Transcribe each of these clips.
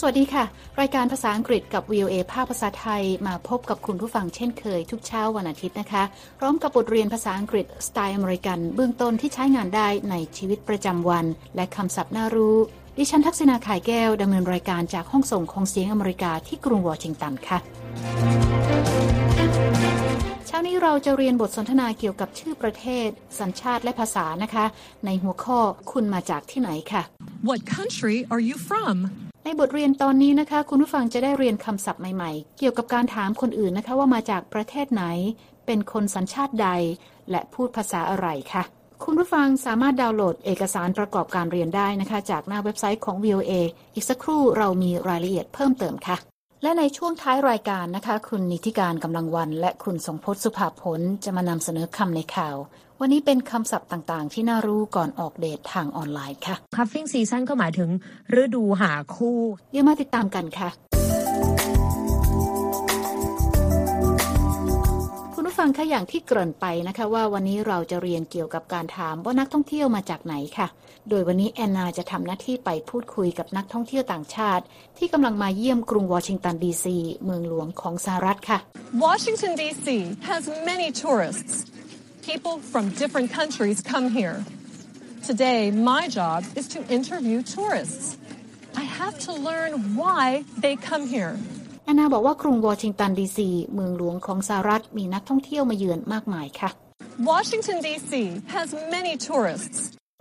สวัสดีค่ะ รายการภาษาอังกฤษกับ VOA ภาคภาษาไทยมาพบกับคุณผู้ฟังเช่นเคย ทุกเช้าวันอาทิตย์นะคะ พร้อมกับบทเรียนภาษาอังกฤษสไตล์อเมริกัน เบื้องต้นที่ใช้งานได้ในชีวิตประจำวัน และคำศัพท์น่ารู้ ดิฉันทักษณาขายแก้วดำเนินรายการจากห้องส่งของเสียงอเมริกาที่กรุงวอชิงตันค่ะเช้านี้เราจะเรียนบทสนทนาเกี่ยวกับชื่อประเทศ สัญชาติและภาษานะคะ ในหัวข้อคุณมาจากที่ไหนค่ะ What country are you from? ในบทเรียนตอนนี้นะคะ คุณผู้ฟังจะได้เรียนคำศัพท์ใหม่ๆ เกี่ยวกับการถามคนอื่นนะคะ ว่ามาจากประเทศไหน เป็นคนสัญชาติใด และพูดภาษาอะไรค่ะ คุณผู้ฟังสามารถดาวน์โหลดเอกสารประกอบการเรียนได้นะคะ จากหน้าเว็บไซต์ของ VOA อีกสักครู่เรามีรายละเอียดเพิ่มเติมค่ะ และในช่วงท้ายรายการนะคะ คุณนิติการกำลังวัน และคุณสงพจน์สุภาผลจะมานำเสนอคำในข่าว วันนี้เป็นคำศัพท์ต่างๆ ที่น่ารู้ก่อนออกเดททางออนไลน์ค่ะ cuffing season ก็หมายถึงฤดูหาคู่เดี๋ยวมาติดตามกันค่ะ ฟังคะอย่างที่เกริ่นไปนะคะ ว่าวันนี้เราจะเรียนเกี่ยวกับการถามว่านักท่องเที่ยวมาจากไหนค่ะ โดยวันนี้แอนนาจะทำหน้าที่ไปพูดคุยกับนักท่องเที่ยวต่างชาติ ที่กำลังมาเยี่ยมกรุงวอชิงตันดีซีเมืองหลวงของสหรัฐค่ะ Washington, D.C. has many tourists. People from different countries come here. Today, my job is to interview tourists. I have to learn why they come here. แอนนาบอกว่ากรุงวอชิงตันดีซีเมืองหลวงของสหรัฐมีนักท่องเที่ยวมาเยือนมากมายค่ะ Washington, D.C. has many tourists.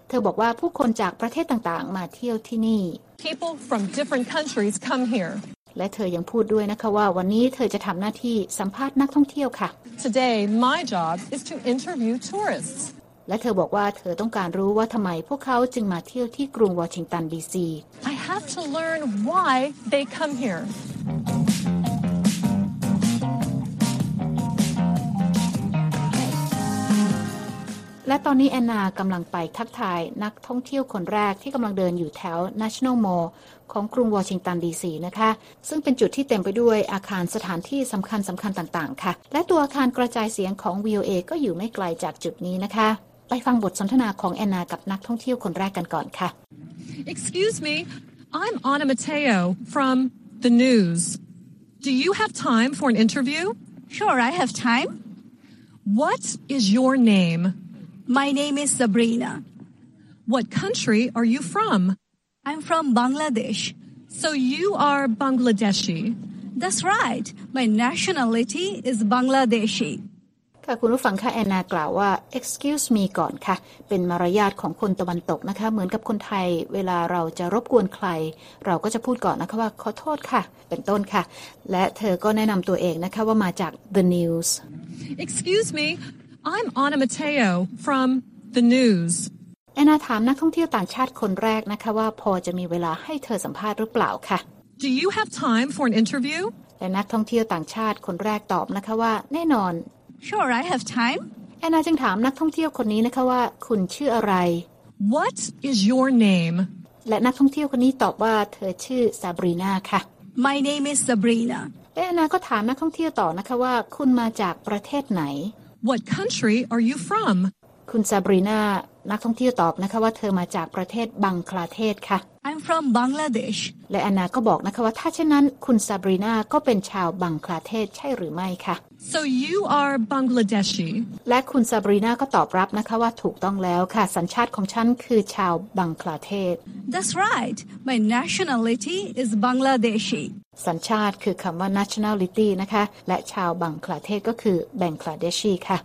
เธอบอกว่าผู้คนจากประเทศต่างๆ มาเที่ยวที่นี่ People from different countries come here. และเธอยังพูดด้วยนะคะว่าวันนี้เธอจะทำหน้าที่สัมภาษณ์นักท่องเที่ยวค่ะ Today, my job is to interview tourists. และเธอบอกว่าเธอต้องการรู้ว่าทำไมพวกเขาจึงมาเที่ยวที่กรุงวอชิงตันดีซี I have to learn why they come here. และตอนนี้แอนนากำลังไปทักทายนักท่องเที่ยวคนแรกที่กำลังเดินอยู่แถว National Mall ของกรุงวอชิงตันดีซีนะคะ ซึ่งเป็นจุดที่เต็มไปด้วยอาคารสถานที่สำคัญสำคัญต่างๆ ค่ะ และตัวอาคารกระจายเสียงของ VOA ก็อยู่ไม่ไกลจากจุดนี้นะคะ ไปฟังบทสนทนาของแอนนากับนักท่องเที่ยวคนแรกกันก่อนค่ะ Excuse me, I'm Anna Mateo from the news. Do you have time for an interview? Sure, I have time. What is your name? My name is Sabrina. What country are you from? I'm from Bangladesh. So you are Bangladeshi. That's right. My nationality is Bangladeshi. ค่ะคุณผู้ฟังค่ะแอนนากล่าวว่า excuse me ก่อนค่ะ เป็นมารยาทของคนตะวันตกนะคะ เหมือนกับคนไทย เวลาเราจะรบกวนใคร เราก็จะพูดก่อนนะคะว่าขอโทษค่ะ เป็นต้นค่ะ และเธอก็แนะนำตัวเองนะคะว่ามาจาก the news Excuse me, I'm Anna Mateo from the news. แอนนาถามนักท่องเที่ยวต่างชาติคนแรกนะคะว่าพอจะมีเวลาให้เธอสัมภาษณ์หรือเปล่าค่ะ Do you have time for an interview? และนักท่องเที่ยวต่างชาติคนแรกตอบนะคะว่า แน่นอน Sure, I have time. แอนนาจึงถามนักท่องเที่ยวคนนี้นะคะว่า คุณชื่ออะไร What is your name? และนักท่องเที่ยวคนนี้ตอบว่าเธอชื่อซาบรีนาค่ะ My name is Sabrina. และแอนนาก็ถามนักท่องเที่ยวต่อนะคะว่า คุณมาจากประเทศไหน What country are you from? คุณซาบรีนานักท่องเที่ยวตอบนะคะว่าเธอมาจากประเทศบังคลาเทศค่ะ I'm from Bangladesh. และแอนนาก็บอกนะคะว่าถ้าเช่นนั้นคุณซาบรีนาก็เป็นชาวบังคลาเทศใช่หรือไม่ค่ะ So you are Bangladeshi. และคุณซาบรีนาก็ตอบรับนะคะว่าถูกต้องแล้วค่ะ สัญชาติของฉันคือชาวบังคลาเทศ That's right. My nationality is Bangladeshi. สัญชาติคือคำว่า nationality นะคะ และชาวบังคลาเทศก็คือแบงคลาเดชีค่ะ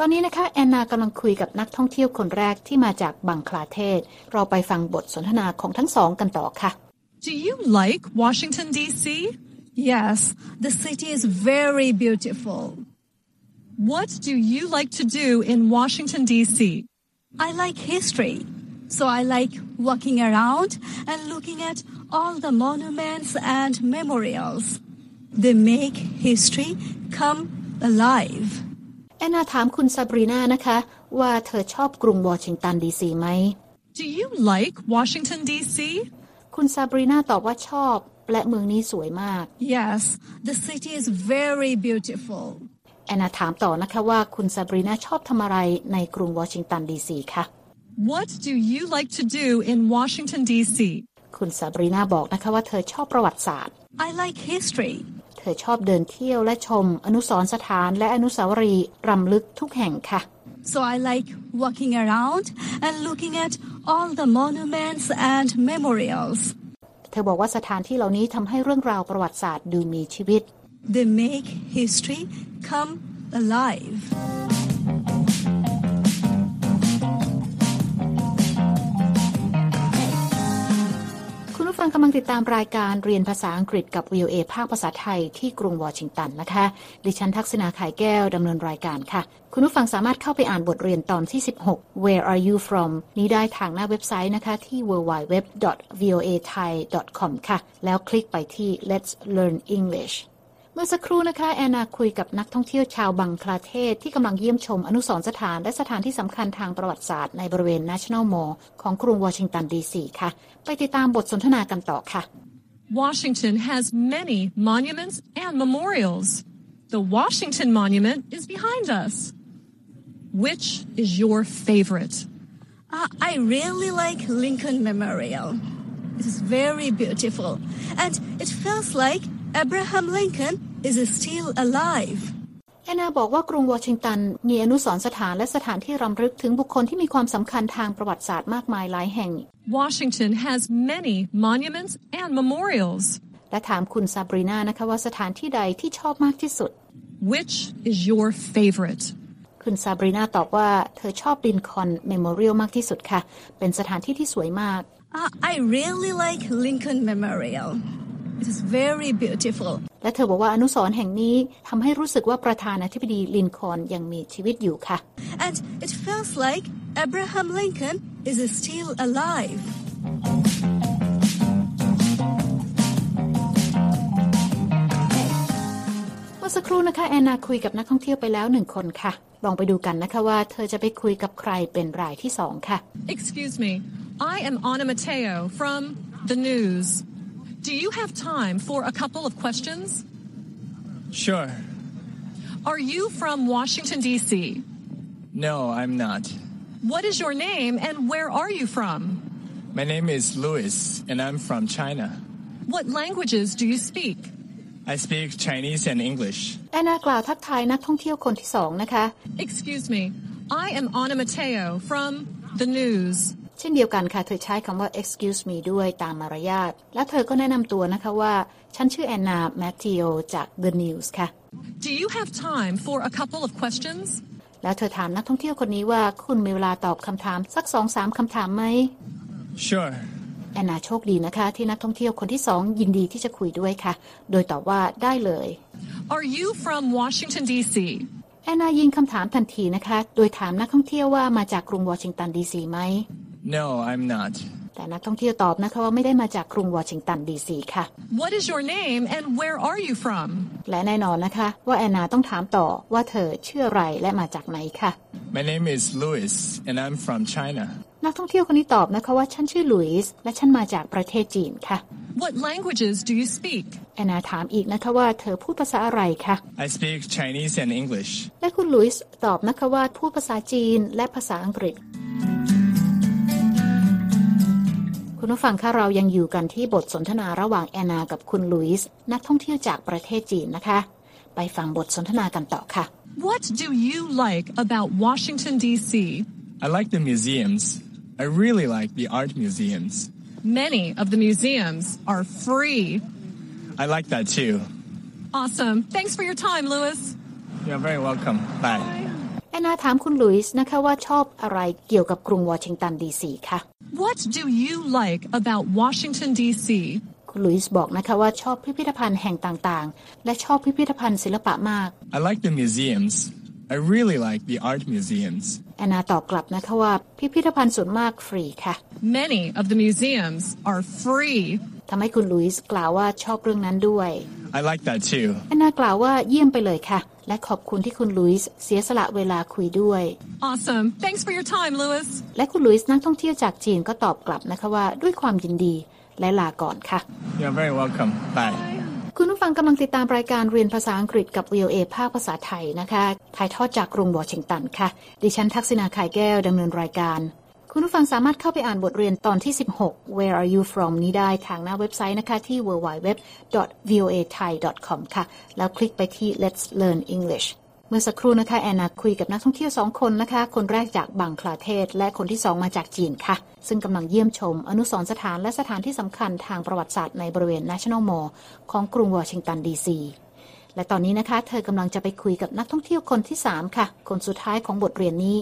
ตอนนี้นะคะแอนนากำลังคุยกับนักท่องเที่ยวคนแรกที่มาจากบังคลาเทศ เราไปฟังบทสนทนาของทั้งสองกันต่อค่ะ Do you like Washington, D.C.? Yes, the city is very beautiful. What do you like to do in Washington, D.C.? I like history. So I like walking around and looking at all the monuments and memorials. They make history come alive. แอนนาถามคุณซาบรีนานะคะ ว่าเธอชอบกรุงวอชิงตันดีซีไหม Do you like Washington, D.C.? คุณซาบรีนาตอบว่าชอบ และเมืองนี้สวยมาก Yes, the city is very beautiful. แอนนาถามต่อนะคะว่าคุณซาบรีนาชอบทำอะไรในกรุงวอชิงตันดีซีคะ What do you like to do in Washington, D.C.? คุณซาบรีนาบอกนะคะว่าเธอชอบประวัติศาสตร์ I like history. เธอชอบเดินเที่ยวและชม อนุสรณ์สถานและอนุสาวรีย์รำลึกทุกแห่งค่ะ So I like walking around and looking at all the monuments and memorials. เธอบอกว่าสถานที่เหล่านี้ทำให้เรื่องราวประวัติศาสตร์ดูมีชีวิต They make history come alive. ฟังกำลังติดตามรายการเรียนภาษาอังกฤษกับ VOA ภาคภาษาไทยที่กรุงวอชิงตันนะคะ ดิฉันทักษณาขายแก้วดำเนินรายการค่ะ คุณผู้ฟังสามารถเข้าไปอ่านบทเรียนตอนที่ 16 Where are you from นี้ได้ทางหน้าเว็บไซต์นะคะที่ www.voathai.com ค่ะ แล้วคลิกไปที่ Let's Learn English เมื่อสักครู่นะคะแอนนาคุยกับนักท่องเที่ยวชาวบังคลาเทศที่กำลังเยี่ยมชมอนุสรณ์สถานและสถานที่สำคัญทางประวัติศาสตร์ในบริเวณ National Mall ของกรุงวอชิงตันดีซีค่ะ ไปติดตามบทสนทนากันต่อค่ะ Washington has many monuments and memorials. The Washington Monument is behind us. Which is your favorite? Uh, I really like Lincoln Memorial. It is very beautiful, and it feels like Abraham Lincoln is still alive. แอนนาบอกว่ากรุงวอชิงตัน มีอนุสรณ์สถานและสถานที่รำลึกถึงบุคคลที่มีความสำคัญทางประวัติศาสตร์มากมายหลายแห่ง Washington has many monuments and memorials. และถามคุณซาบรีนานะคะว่าสถานที่ใดที่ชอบมากที่สุด Which is your favorite? คุณซาบรีนาตอบว่าเธอชอบ Lincoln Memorial มากที่สุดค่ะ เป็นสถานที่ที่สวยมาก Uh, I really like Lincoln Memorial. It is very beautiful. และเธอบอกว่าอนุสรณ์แห่งนี้ทำให้รู้สึกว่าประธานาธิบดีลินคอล์นยังมีชีวิตอยู่ค่ะ And it feels like Abraham Lincoln is still alive. เมื่อสักครู่นะคะแอนนาคุยกับนักท่องเที่ยวไปแล้วหนึ่งคนค่ะ ลองไปดูกันนะคะว่าเธอจะไปคุยกับใครเป็นรายที่สองค่ะ Excuse me, I am Anna Mateo from the news. Do you have time for a couple of questions? Sure. Are you from Washington, D.C.? No, I'm not. What is your name and where are you from? My name is Louis, and I'm from China. What languages do you speak? I speak Chinese and English. แอนนากล่าวทักทายนักท่องเที่ยวคนที่สองนะคะ Excuse me, I am Anna Mateo from the news. เช่นเดียวกันค่ะ เธอใช้คำว่า excuse me ด้วยตามมารยาท และเธอก็แนะนำตัวนะคะว่า ฉันชื่อแอนนาแมทธิโอจาก The News ค่ะ Do you have time for a couple of questions? แล้วเธอถามนักท่องเที่ยวคนนี้ว่าคุณมีเวลาตอบคำถามสักสองสามคำถามไหม Sure. แอนนาโชคดีนะคะ ที่นักท่องเที่ยวคนที่สองยินดีที่จะคุยด้วยค่ะ โดยตอบว่าได้เลย Are you from Washington, D.C.? แอนนายิงคำถามทันทีนะคะ โดยถามนักท่องเที่ยวว่ามาจากกรุงวอชิงตันดีซีไหม No, I'm not. แต่นักท่องเที่ยวตอบนะคะว่าไม่ได้มาจากกรุงวอชิงตันดีซีค่ะ What is your name and where are you from? และแน่นอนนะคะ ว่าแอนนาต้องถามต่อว่าเธอชื่ออะไรและมาจากไหนค่ะ My name is Louis, and I'm from China. นักท่องเที่ยวคนนี้ตอบนะคะว่าฉันชื่อหลุยส์และฉันมาจากประเทศจีนค่ะ What languages do you speak? แอนนาถามอีกนะคะว่าเธอพูดภาษาอะไรคะ I speak Chinese and English. และคุณหลุยส์ตอบนะคะว่าพูดภาษาจีนและภาษาอังกฤษ คุณผู้ฟังคะเรายังอยู่กันที่บทสนทนาระหว่างแอนนากับคุณหลุยส์นักท่องเที่ยวจากประเทศจีนนะคะ ไปฟังบทสนทนากันต่อค่ะ What do you like about Washington, D.C.? I like the museums. I really like the art museums. Many of the museums are free. I like that too. Awesome. Thanks for your time, Louis. You're very welcome. Bye. แอนนาถามคุณหลุยส์นะคะว่าชอบอะไรเกี่ยวกับกรุงวอชิงตันดีซีค่ะ What do you like about Washington, D.C.? คุณหลุยส์บอกนะคะว่าชอบพิพิธภัณฑ์แห่งต่างๆ และชอบพิพิธภัณฑ์ศิลปะมาก I like the museums. I really like the art museums. แอนนาตอบกลับนะคะว่าพิพิธภัณฑ์ส่วนมากฟรีค่ะ Many of the museums are free. ทำให้คุณหลุยส์กล่าวว่าชอบเรื่องนั้นด้วย I like that too. แอนนากล่าวว่าเยี่ยมไปเลยค่ะ และขอบคุณที่คุณหลุยส์เสียสละเวลาคุยด้วย Awesome. Thanks for your time, Louis. และคุณหลุยส์นักท่องเที่ยวจากจีนก็ตอบกลับนะคะว่าด้วยความยินดีและลาก่อนค่ะ You're very welcome. Bye. คุณผู้ฟังกำลังติดตามรายการเรียนภาษาอังกฤษกับ VOA ภาคภาษาไทยนะคะ ถ่ายทอดจากกรุงวอชิงตันค่ะ ดิฉันทักษณาขายแก้วดำเนินรายการ คุณผู้ฟังสามารถเข้าไปอ่านบทเรียนตอนที่ 16 Where are you from นี้ได้ทางหน้าเว็บไซต์นะคะที่ www.voathai.com ค่ะ แล้วคลิกไปที่ Let's Learn English เมื่อสักครู่นะคะแอนนาคุยกับนักท่องเที่ยวสองคนนะคะ คนแรกจากบังคลาเทศ และคนที่สองมาจากจีนค่ะ ซึ่งกำลังเยี่ยมชม อนุสรณ์สถานและสถานที่สำคัญทางประวัติศาสตร์ในบริเวณ National Mall ของกรุงวอชิงตันดีซีและตอนนี้นะคะ เธอกำลังจะไปคุยกับนักท่องเที่ยวคนที่ 3 ค่ะ คนสุดท้ายของบทเรียนนี้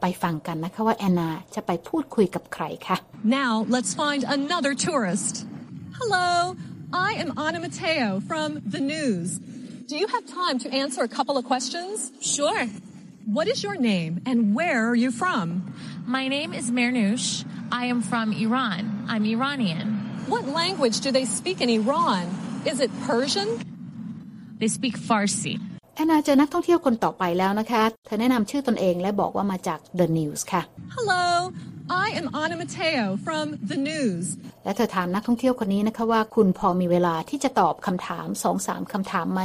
ไปฟังกันนะคะว่าแอนนาจะไปพูดคุยกับใครค่ะ Now let's find another tourist. Hello, I am Ana Mateo from The News. Do you have time to answer a couple of questions? Sure. What is your name and where are you from? My name is Mernoush. I am from Iran. I'm Iranian. What language do they speak in Iran? Is it Persian? They speak Farsi. แอนนาเจอนักท่องเที่ยวคนต่อไปแล้วนะคะ เธอแนะนำชื่อตนเองและบอกว่ามาจาก The News ค่ะ Hello, I am Ana Mateo from The News. และเธอถามนักท่องเที่ยวคนนี้นะคะว่าคุณพอมีเวลาที่จะตอบคำถามสองสามคำถามไหม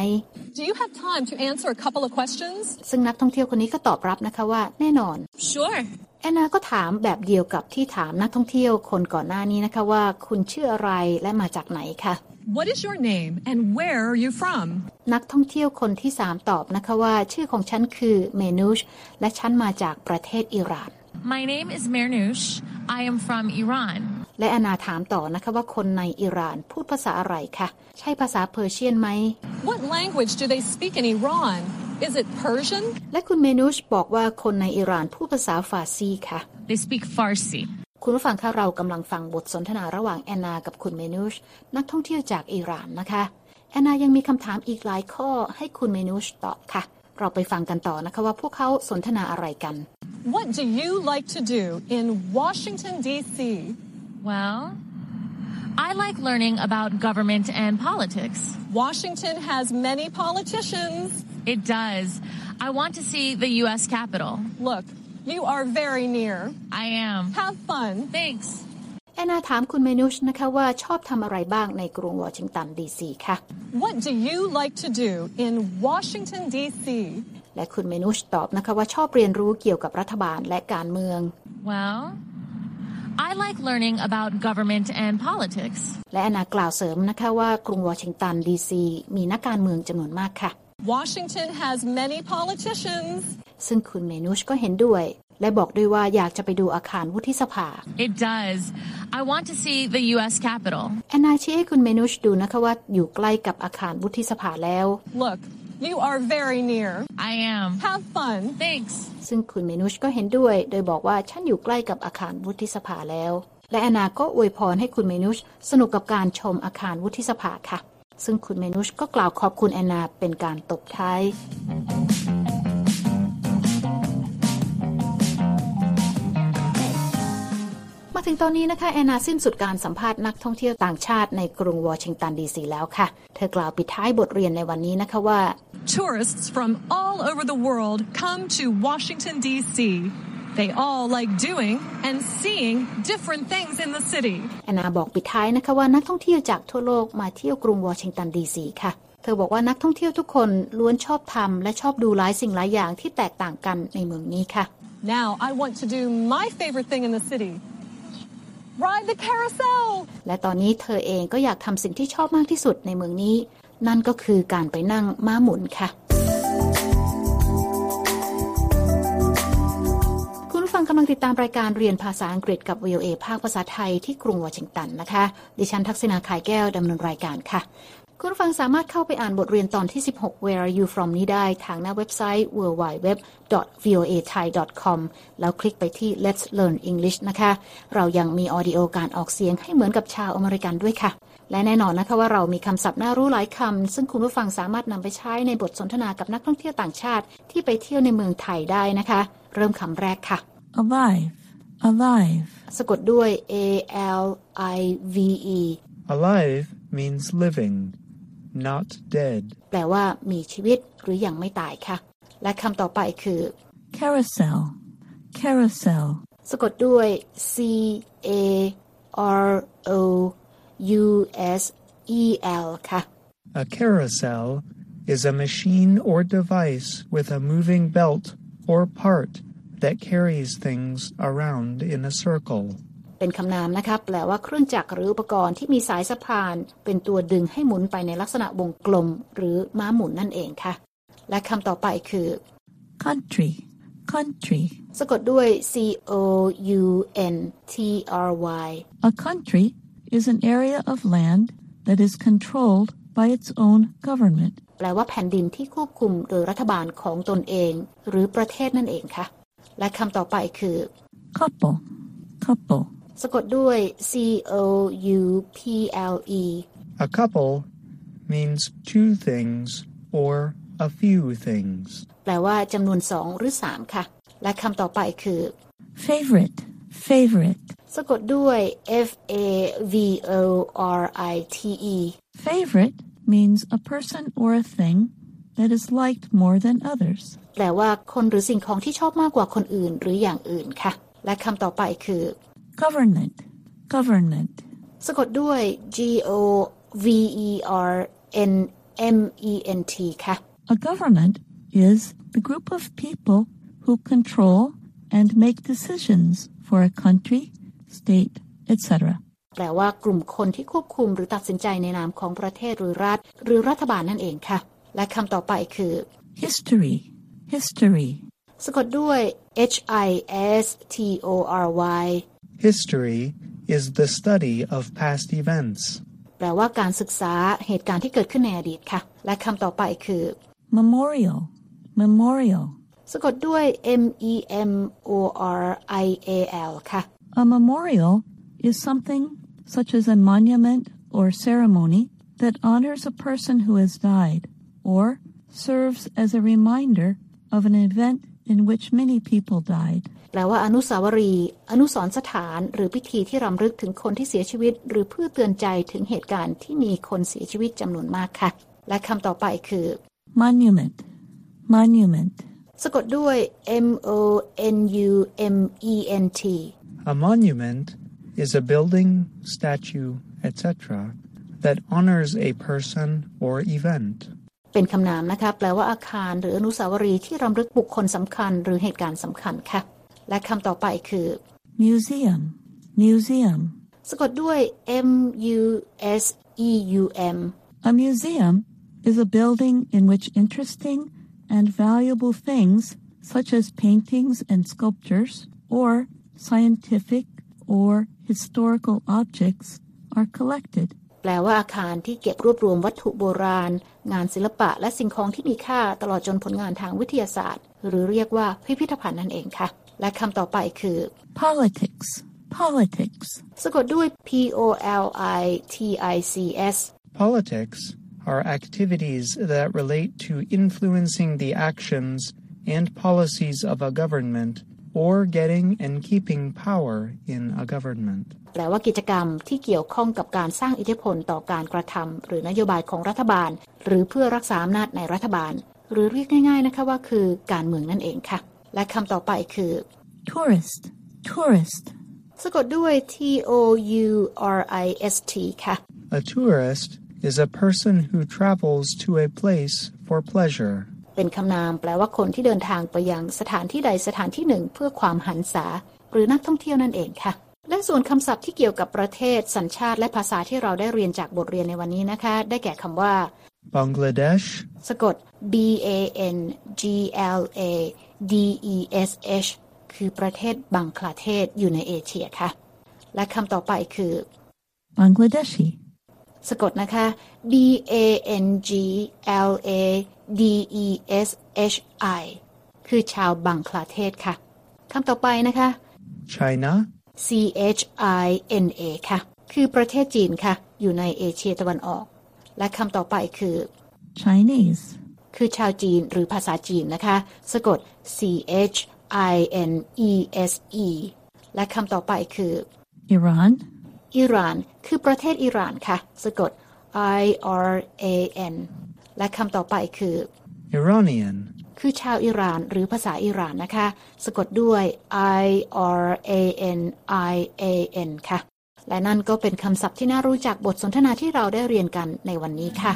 Do you have time to answer a couple of questions? ซึ่งนักท่องเที่ยวคนนี้ก็ตอบรับนะคะว่าแน่นอน Sure. แอนนาก็ถามแบบเดียวกับที่ถามนักท่องเที่ยวคนก่อนหน้านี้นะคะว่าคุณชื่ออะไรและมาจากไหนค่ะ What is your name and where are you from? นักท่องเที่ยวคนที่สามตอบนะคะว่า ชื่อของฉันคือเมนูชและฉันมาจากประเทศอิหร่าน My name is Mernoush. I am from Iran. และแอนนาถามต่อนะคะว่าคนในอิหร่านพูดภาษาอะไรคะใช่ภาษาเพอร์เชียนไหม What language do they speak in Iran? Is it Persian? และคุณเมนูชบอกว่าคนในอิหร่านพูดภาษาฟาร์ซีค่ะ They speak Farsi. คุณผู้ฟังคะเรากำลังฟังบทสนทนาระหว่างแอนนากับคุณเมนูชนักท่องเที่ยวจากอิหร่านนะคะแอนนายังมีคำถามอีกหลายข้อให้คุณเมนูชตอบค่ะ เราไปฟังกันต่อนะคะว่าพวกเขาสนทนาอะไรกัน What do you like to do in Washington, D.C.? Well, I like learning about government and politics. Washington has many politicians. It does. I want to see the U.S. Capitol. Look, you are very near. I am. Have fun. Thanks. แอนนาถามคุณเมนูชนะคะว่าชอบทำอะไรบ้างในกรุงวอชิงตันดีซีค่ะ What do you like to do in Washington, D.C.? และคุณเมนูชตอบนะคะว่าชอบเรียนรู้เกี่ยวกับรัฐบาลและการเมือง Well, I like learning about government and politics. และแอนนากล่าวเสริมนะคะว่ากรุงวอชิงตันดีซีมีนักการเมืองจำนวนมากค่ะ Washington has many politicians. ซึ่งคุณเมนูชก็เห็นด้วย และบอกด้วยว่าอยากจะไปดูอาคารวุฒิสภา It does. I want to see the U.S. Capitol. แอนนาชี้ให้คุณเมนูชดูนะคะว่าอยู่ใกล้กับอาคารวุฒิสภาแล้ว Look, you are very near. I am. Have fun. Thanks. ซึ่งคุณเมนูชก็เห็นด้วย โดยบอกว่าฉันอยู่ใกล้กับอาคารวุฒิสภาแล้ว และแอนนาก็อวยพรให้คุณเมนูชสนุกกับการชมอาคารวุฒิสภาค่ะ ซึ่งคุณเมนูชก็กล่าวขอบคุณแอนนาเป็นการตบท้าย ถึงตอนนี้นะคะแอนนาสิ้นสุดการสัมภาษณ์นักท่องเที่ยวต่างชาติในกรุงวอชิงตันดีซีแล้วค่ะ เธอกล่าวปิดท้ายบทเรียนในวันนี้นะคะว่า Tourists from all over the world come to Washington, D.C. They all like doing and seeing different things in the city. แอนนาบอกปิดท้ายนะคะว่านักท่องเที่ยวจากทั่วโลกมาเที่ยวกรุงวอชิงตันดีซีค่ะเธอบอกว่านักท่องเที่ยวทุกคนล้วนชอบทำและชอบดูหลายสิ่งหลายอย่างที่แตกต่างกันในเมืองนี้ค่ะ Now I want to do my favorite thing in the city. Ride the carousel. และตอนนี้เธอเองก็อยากทำสิ่งที่ชอบมากที่สุดในเมืองนี้ นั่นก็คือการไปนั่งม้าหมุนค่ะคุณผู้ฟังกำลังติดตามรายการเรียนภาษาอังกฤษกับ VOA ภาคภาษาไทยที่กรุงวอชิงตันนะคะ ดิฉันทักษณาขายแก้วดำเนินรายการค่ะ คุณผู้ฟังสามารถเข้าไปอ่านบทเรียนตอนที่ 16 Where are you from นี้ได้ทางหน้าเว็บไซต์ www.voathai.com แล้วคลิกไปที่ Let's Learn English นะคะ เรายังมี audio การออกเสียงให้เหมือนกับชาวอเมริกันด้วยค่ะ และแน่นอนนะคะว่าเรามีคำศัพท์น่ารู้หลายคำ ซึ่งคุณผู้ฟังสามารถนำไปใช้ในบทสนทนากับนักท่องเที่ยวต่างชาติ ที่ไปเที่ยวในเมืองไทยได้นะคะ เริ่มคำแรกค่ะ Alive. Alive. สะกดด้วย A L I V E Alive means living, not dead. แปลว่ามีชีวิตหรือยังไม่ตายค่ะ และคำต่อไปคือ Carousel. Carousel. สะกดด้วย C A R O U S E L ค่ะ A carousel is a machine or device with a moving belt or part that carries things around in a circle. เป็นคำนามนะคะแปลว่าเครื่องจักรหรืออุปกรณ์ที่มีสายสะพาน เป็นตัวดึงให้หมุนไปในลักษณะวงกลม หรือม้าหมุนนั่นเองค่ะ และคำต่อไปคือ country, country. สะกดด้วย c o u n t r y A country is an area of land that is controlled by its own government. แปลว่าแผ่นดินที่ควบคุมโดยรัฐบาลของตนเอง หรือประเทศนั่นเองค่ะ และคำต่อไปคือ couple, couple. สะกดด้วย c o u p l e A couple means two things or a few things. แปลว่าจำนวนสองหรือสามค่ะ และคำต่อไปคือ favorite, favorite. สะกดด้วย f a v o r i t e Favorite means a person or a thing that is liked more than others. แปลว่าคนหรือสิ่งของที่ชอบมากกว่าคนอื่นหรืออย่างอื่นค่ะ และคำต่อไปคือ Government, government. สะกดด้วย g o v e r n m e n t ค่ะ A government is the group of people who control and make decisions for a country, state, etc. แปลว่ากลุ่มคนที่ควบคุมหรือตัดสินใจในนามของประเทศหรือรัฐ หรือรัฐบาลนั่นเองค่ะ และคำต่อไปคือ History, history. สะกดด้วย h i s t o r y History is the study of past events. แปลว่าการศึกษาเหตุการณ์ที่เกิดขึ้นในอดีตค่ะ และคำต่อไปคือ Memorial, memorial. สะกดด้วย m e m o r i a l ค่ะ A memorial is something such as a monument or ceremony that honors a person who has died or serves as a reminder of an event in which many people died. แปลว่าอนุสาวรีย์อนุสรณ์สถาน หรือพิธีที่รำลึกถึงคนที่เสียชีวิต หรือเพื่อเตือนใจถึงเหตุการณ์ที่มีคนเสียชีวิตจำนวนมากค่ะ และคำต่อไปคือ Monument, monument. สะกดด้วย m o n u m e n t A monument is a building, statue, etc., that honors a person or event. เป็นคำนามนะคะ แปลว่าอาคารหรืออนุสาวรีย์ที่รำลึกบุคคลสำคัญ หรือเหตุการณ์สำคัญค่ะ และคำต่อไปคือ Museum, museum. สะกดด้วย m u s e u m A museum is a building in which interesting and valuable things, such as paintings and sculptures, or scientific or historical objects, are collected. แปลว่าอาคารที่เก็บรวบรวมวัตถุโบราณ งานศิลปะและสิ่งของที่มีค่าตลอดจนผลงานทางวิทยาศาสตร์ หรือเรียกว่าพิพิธภัณฑ์นั่นเองค่ะ และคำต่อไปคือ Politics, politics. สะกดด้วย p o l i t i c s Politics are activities that relate to influencing the actions and policies of a government or getting and keeping power in a government. แปลว่ากิจกรรมที่เกี่ยวข้องกับการสร้างอิทธิพลต่อการกระทำหรือนโยบายของรัฐบาล หรือเพื่อรักษาอำนาจในรัฐบาล หรือเรียกง่าย ๆนะคะว่าคือการเมืองนั่นเองค่ะ และคำต่อไปคือ Tourist, tourist. สะกดด้วย t o u r i s t ค่ะ A tourist is a person who travels to a place for pleasure. เป็นคำนามแปลว่าคนที่เดินทางไปยังสถานที่ใดสถานที่หนึ่งเพื่อความหันษา หรือนักท่องเที่ยวนั่นเองค่ะ และส่วนคำศัพท์ที่เกี่ยวกับประเทศ สัญชาติและภาษาที่เราได้เรียนจากบทเรียนในวันนี้นะคะ ได้แก่คำว่า Bangladesh, สะกด B A N G L A D E S H คือประเทศบังคลาเทศอยู่ในเอเชียค่ะ และคำต่อไปคือ Bangladeshi, สะกดนะคะ B A N G L A D E S H I คือชาวบังคลาเทศค่ะคำต่อไปนะคะ China, C H I N A ค่ะ คือประเทศจีนค่ะ อยู่ในเอเชียตะวันออก และคำต่อไปคือ Chinese, คือชาวจีนหรือภาษาจีนนะคะ สะกด C H I N E S E และคำต่อไปคือ Iran, อิหร่านคือประเทศอิหร่านค่ะ สะกด I R A N และคำต่อไปคือ Iranian, คือชาวอิหร่านหรือภาษาอิหร่านนะคะ สะกดด้วย I R A N I A N ค่ะ และนั่นก็เป็นคำศัพท์ที่น่ารู้จักบทสนทนาที่เราได้เรียนกันในวันนี้ค่ะ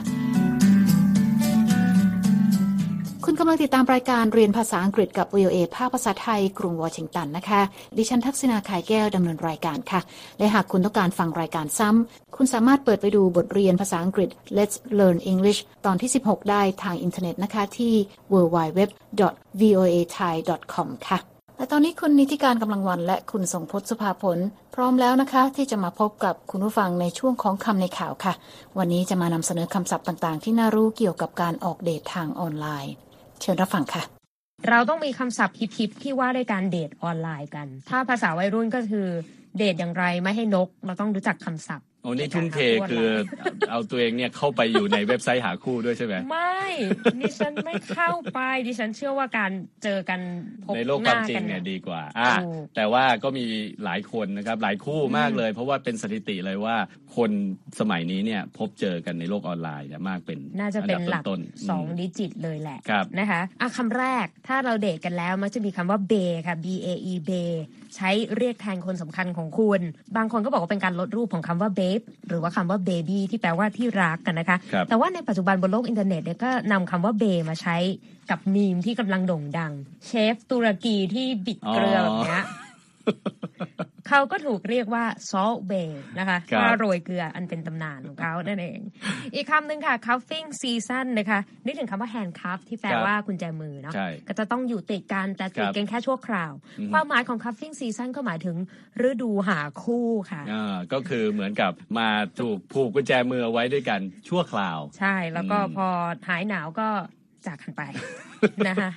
คุณกำลังลังติดตามรายการเรียนภาษาอังกฤษกับ VOA ภาคภาษาไทย กรุงวอชิงตันนะคะ ดิฉันทักษณาขายแก้วดำเนินรายการค่ะ และหากคุณต้องการฟังรายการซ้ำ คุณสามารถเปิดไปดูบทเรียนภาษาอังกฤษ Let's Learn English ตอนที่ 16 ได้ทางอินเทอร์เน็ตนะคะที่ www.voathai.com ค่ะ และตอนนี้คุณนิติการกำลังวันและคุณสงพจน์สุภาผล พร้อมแล้วนะคะ ที่จะมาพบกับคุณผู้ฟังในช่วงของคำในข่าวค่ะ วันนี้จะมานำเสนอคำศัพท์ต่างๆ ที่น่ารู้เกี่ยวกับการออกเดททางออนไลน์ เชิญรับฟังค่ะ เราต้องมีคำศัพท์ฮิปๆที่ว่าด้วยการเดทออนไลน์กัน ถ้าภาษาวัยรุ่นก็คือเดทอย่างไรไม่ให้นก เราต้องรู้จักคำศัพท์ โอ้นี่ทุ่มเทคือเอาตัวเองเนี่ยเข้าไปอยู่ในเว็บไซต์หาคู่ด้วยใช่ไหมไม่ดิฉันไม่เข้าไปดิฉันเชื่อว่าการเจอกันพบในโลกหความน้าจริกังนเนี่ยเนี่ยดีกว่าอ่าถูกแต่ว่าก็มีหลายคนนะครับหลายคู่มากเลย เพราะว่าเป็นสถิติเลยว่าคนสมัยนี้เนี่ยพบเจอกันในโลกออนไลน์เนี่ยมากเป็นน่าจะเป็นอันดับหลักต้นๆสองมดิจิตเลยแหละครับนะคะอะคำแรกถ้าเราเดทกันแล้วมักจะมีคำว่า bae ค่ะ B A E bae ใช้เรียกแทนคนสำคัญของคุณ บางคนก็บอกว่าเป็นการลดรูปของคำว่าเบ e หรือว่าคำว่า baby ที่แปลว่าที่รักกันนะคะครับแต่ว่าในปัจจุบันบนโลกอินเทอร์เน็ตเนี่ยก็นำคำว่า bae มาใช้กับมีมที่กำลังโด่งดัง เชฟตุรกีที่บิดเกลือแบบเนี้ย เขาก็ถูกเรียกว่า Salt Bae นะคะครับถ้าโรยเกลืออันเป็นตำนานของเขานั่นเอง อีกคำหนึ่งค่ะ cuffing season นะคะนึกถึงคำว่า handcuff ที่แปลครับว่ากุญแจมือเนาะใช่ก็จะต้องอยู่ติดกันแต่ติดครับกันแค่ชั่วคราวอือฮึความหมายของ cuffing season ก็หมายถึงฤดูหาคู่ค่ะอ่าก็คือเหมือนกับมาถูกผูกกุญแจมือเอาไว้ด้วยกันชั่วคราว ใช่แล้วก็อืมพอหายหนาวก็จากกันไปนะคะ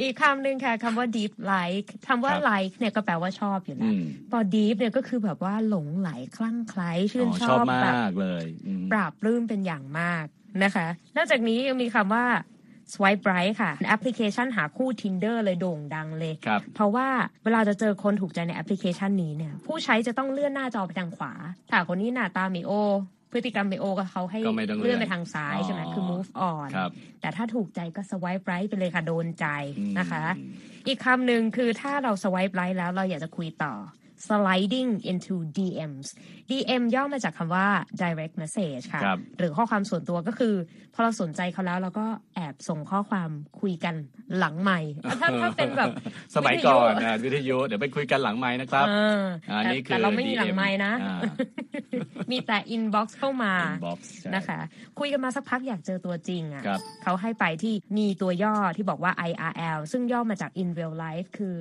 อีกคำหนึ่งค่ะคำว่า deep like คำว่าครับ like เนี่ยก็แปลว่าชอบอยู่แล้อืวมพอ deep เนี่ยก็คือแบบว่าหลงไหลคลั่งไคล้ชื่นอ๋อชชออบบแบบมากเลยอืมปราบปลื้มเป็นอย่างมากนะคะ นอกจากนี้ยังมีคำว่า swipe right ค่ะ แอปพลิเคชันหาคู่ Tinder เลยโด่งดังเลยครับเพราะว่าเวลาจะเจอคนถูกใจในแอปพลิเคชันนี้เนี่ย ผู้ใช้จะต้องเลื่อนหน้าจอไปทางขวา ถ้าคนนี้หน้าตาไม่โอ พฤติกรรมไม่โอก็เขาให้ก็ไม่ต้องเลื่เลื่ออนนไปทางซ้ายใช่ไหมอ๋อคือ move on ครับแต่ถ้าถูกใจก็ swipe right ไปเลยค่ะ โดนใจอืมนะคะ อีกคำหนึ่งคือถ้าเรา swipe right แล้วเราอยากจะคุยต่อ sliding into DMs DM ย่อมาจากคำว่า direct message ค่ะครับหรือข้อความส่วนตัวก็คือ พอเราสนใจเขาแล้วเราก็แอบส่งข้อความคุยกันหลังใหม่ ถ้าถ้าเป็นแบบสมัยก่อนวิทยุอ่าวิทยุเดี๋ยวไปคุยกันหลังไม้นะครับเออออันแต่นี้คือแต่เราไม่มี DM หลังไม้นะ อ่ามีแต่ inbox เข้ามา inbox ใช่นะคะ คุยกันมาสักพักอยากเจอตัวจริงอะครับ เขาให้ไปที่มีตัวย่อที่บอกว่า IRL ซึ่งย่อมาจาก in real life คือ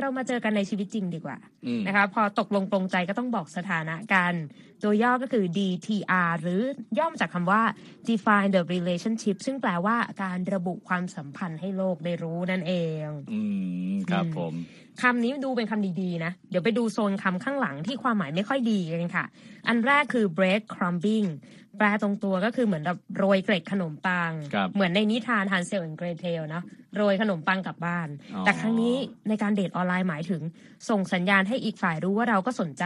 เรามาเจอกันในชีวิตจริงดีกว่า อืม นะคะพอตกลงปรงใจก็ต้องบอกสถานะกัน ตัวย่อก็คือ DTR หรือย่อมาจากคำว่า define the relationship ซึ่งแปลว่าการระบุความสัมพันธ์ให้โลกได้รู้นั่นเอง อืม ครับอืมผม คำนี้ดูเป็นคำดีๆ นะ เดี๋ยวไปดูโซนคำข้างหลังที่ความหมายไม่ค่อยดีกันค่ะ อันแรกคือ bread crumbing แปลตรงตัวก็คือเหมือนแบบโรยเกล็ดขนมปังครับเหมือนในนิทาน Hansel and Gretel เนาะโรยขนมปังกลับบ้านอ๋อแต่ครั้งนี้ในการเดทออนไลน์หมายถึง ส่งสัญญาณให้อีกฝ่ายรู้ว่าเราก็สนใจ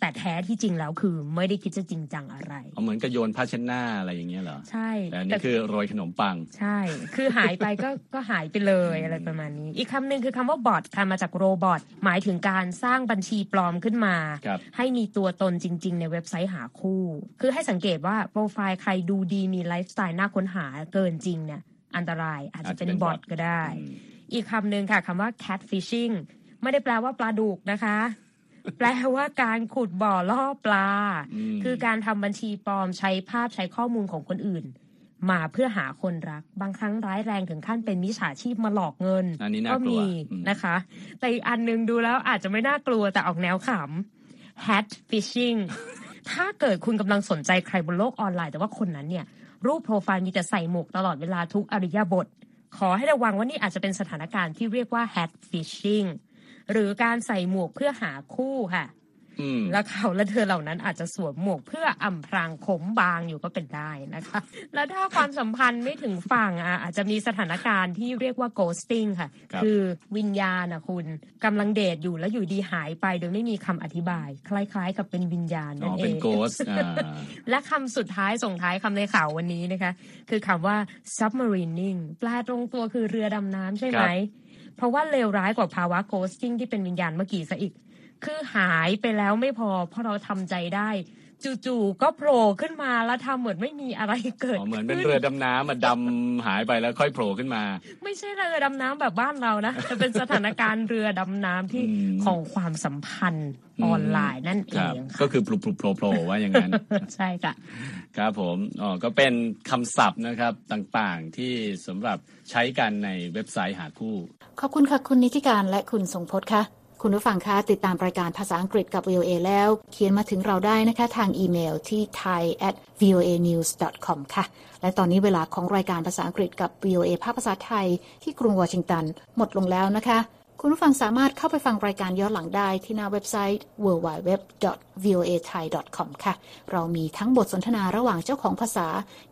แต่แท้ที่จริงแล้วคือไม่ได้คิดจะจริงจังอะไรเอาเหมือนกับโยนผ้าเช็ดหน้าอะไรอย่างเงี้ยเหรอ ใช่แต่อันนี่คือโรยขนมปัง ใช่ คือหายไปก็ก็หายไปเลยอะไรประมาณนี้ อีกคำหนึ่งคือคำว่าบอทค่ะมาจากโรบอทหมายถึงการสร้างบัญชีปลอมขึ้นมาครับให้มีตัวตนจริง ๆ ในเว็บไซต์หาคู่ คือให้สังเกตว่าโปรไฟล์ใครดูดีมีไลฟ์สไตล์น่าค้นหาเกินจริงเนี่ยอันตรายอาจจะเป็นบอทก็ได้อืมอีกคำหนึ่งค่ะคำว่า catfishing ไม่ได้แปลว่าปลาดุกนะคะ แปลว่าการขุดบ่อล่อปลาอืมคือการทำบัญชีปลอมใช้ภาพใช้ข้อมูลของคนอื่น มาเพื่อหาคนรัก บางครั้งร้ายแรงถึงขั้นเป็นมิจฉาชีพมาหลอกเงินอันนี้น่าก็กลัวมีอืมนะคะ แต่อีกอันหนึงดูแล้วอาจจะไม่น่ากลัวแต่ออกแนวขำ hat fishing ถ้าเกิดคุณกำลังสนใจใครบนโลกออนไลน์แต่ว่าคนนั้นเนี่ย รูปโปรไฟล์มีแต่ใส่หมวกตลอดเวลาทุกอริยบท ขอให้ระวังว่านี่อาจจะเป็นสถานการณ์ที่เรียกว่า hat fishing หรือการใส่หมวกเพื่อหาคู่ค่ะอืมแล้วเขาและเธอเหล่านั้นอาจจะสวมหมวกเพื่ออำพรางผมบางอยู่ก็เป็นได้นะคะ แล้วถ้าความสัมพันธ์ไม่ถึงฝั่งอะอาจจะมีสถานการณ์ที่เรียกว่า ghosting ค่ะครับคือวิญญาณนะคุณกำลังเดทอยู่แล้วอยู่ดีหายไปโดยไม่มีคำอธิบาย คล้ายๆ กับเป็นวิญญาณอ๋นั่อนเอเป็นงโกสอ่าและคำสุดท้ายส่งท้ายคำในข่าววันนี้นะคะ คือคำว่า submarining แปลตรงตัวคือเรือดำน้ำใช่ไหมครับ เพราะว่าเลวร้ายกว่าภาวะโกสติ้งที่เป็นวิญญาณเมื่อกี้ซะอีก คือหายไปแล้วไม่พอเพราะเราทำใจได้ จู่ๆก็โผล่ขึ้นมาแล้วทำเหมือนไม่มีอะไรเกิดอ๋อเหมือนเป็นขึ้เรือดำน้ำมาดำหายไปแล้วค่อยโผล่ขึ้นมา ไม่ใช่เรือดำน้ำแบบบ้านเรานะแต่เป็นสถานการณ์เรือดำน้ำที่อืมของความสัมพันธ์ออนไลน์นั่นเอครับงก็ค่ะคือปลุกปลุกโผล่โผล่ว่าอย่างนั้น ใช่ค่ะครับผมอ๋อก็เป็นคำศัพท์นะครับต่างๆที่สำหรับใช้กันในเว็บไซต์หาคู่ ขอบคุณค่ะคุณนิติการและคุณทรงพจน์ค่ะ คุณผู้ฟังคะติดตามรายการภาษาอังกฤษกับ VOA แล้ว เขียนมาถึงเราได้นะคะ ทางอีเมลที่ thai at voa news com ค่ะ และตอนนี้เวลาของรายการภาษาอังกฤษกับ VOA ภาคภาษาไทยที่กรุงวอชิงตัน หมดลงแล้วนะคะ คุณผู้ฟังสามารถเข้าไปฟังรายการย้อนหลังได้ที่หน้าเว็บไซต์ www.voathai.com ค่ะ เรามีทั้งบทสนทนาระหว่างเจ้าของภาษา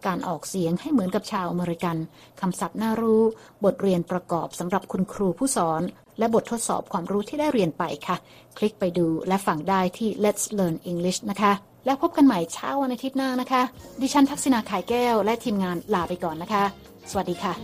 การออกเสียงให้เหมือนกับชาวอเมริกัน คำศัพท์น่ารู้ บทเรียนประกอบสำหรับคุณครูผู้สอน และบททดสอบความรู้ที่ได้เรียนไปค่ะ คลิกไปดูและฟังได้ที่ Let's Learn English นะคะ แล้วพบกันใหม่เช้าวันอาทิตย์หน้านะคะ ดิฉันทักษณาขายแก้ว และทีมงานลาไปก่อนนะคะ สวัสดีค่ะ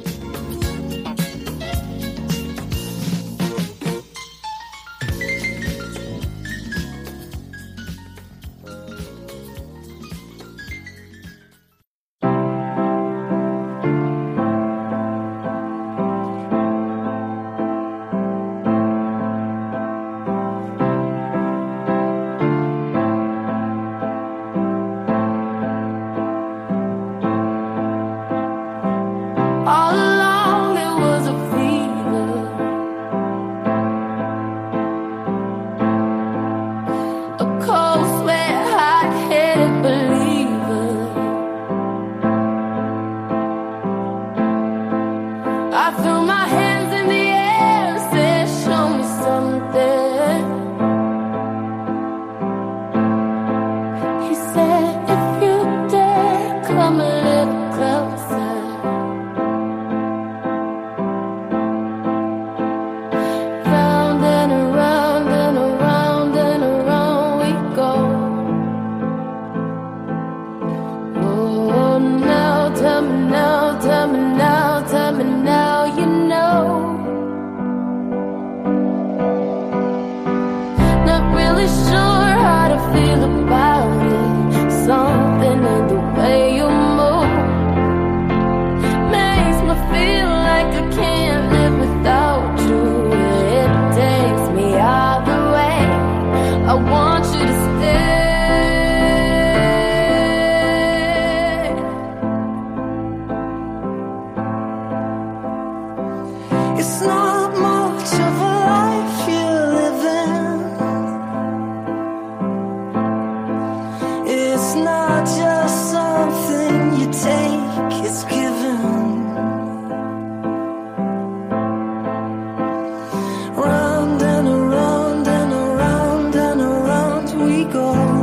we go.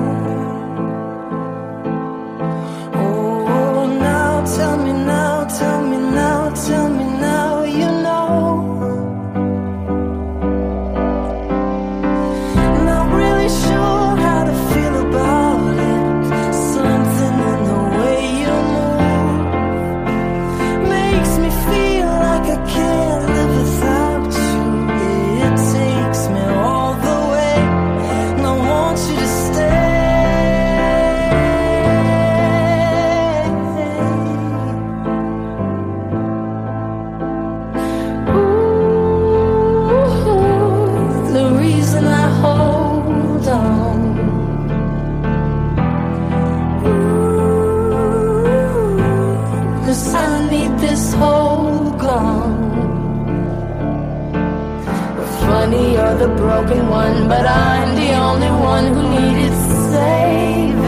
Funny, you're the broken one, but I'm the only one who needed saving.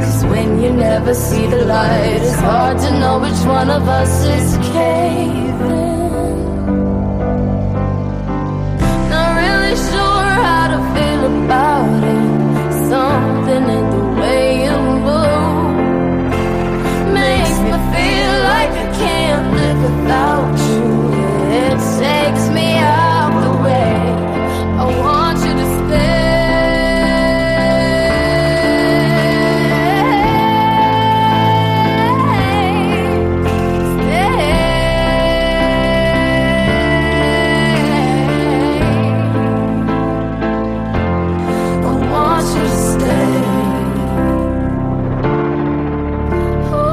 Cause when you never see the light, it's hard to know which one of us is caving.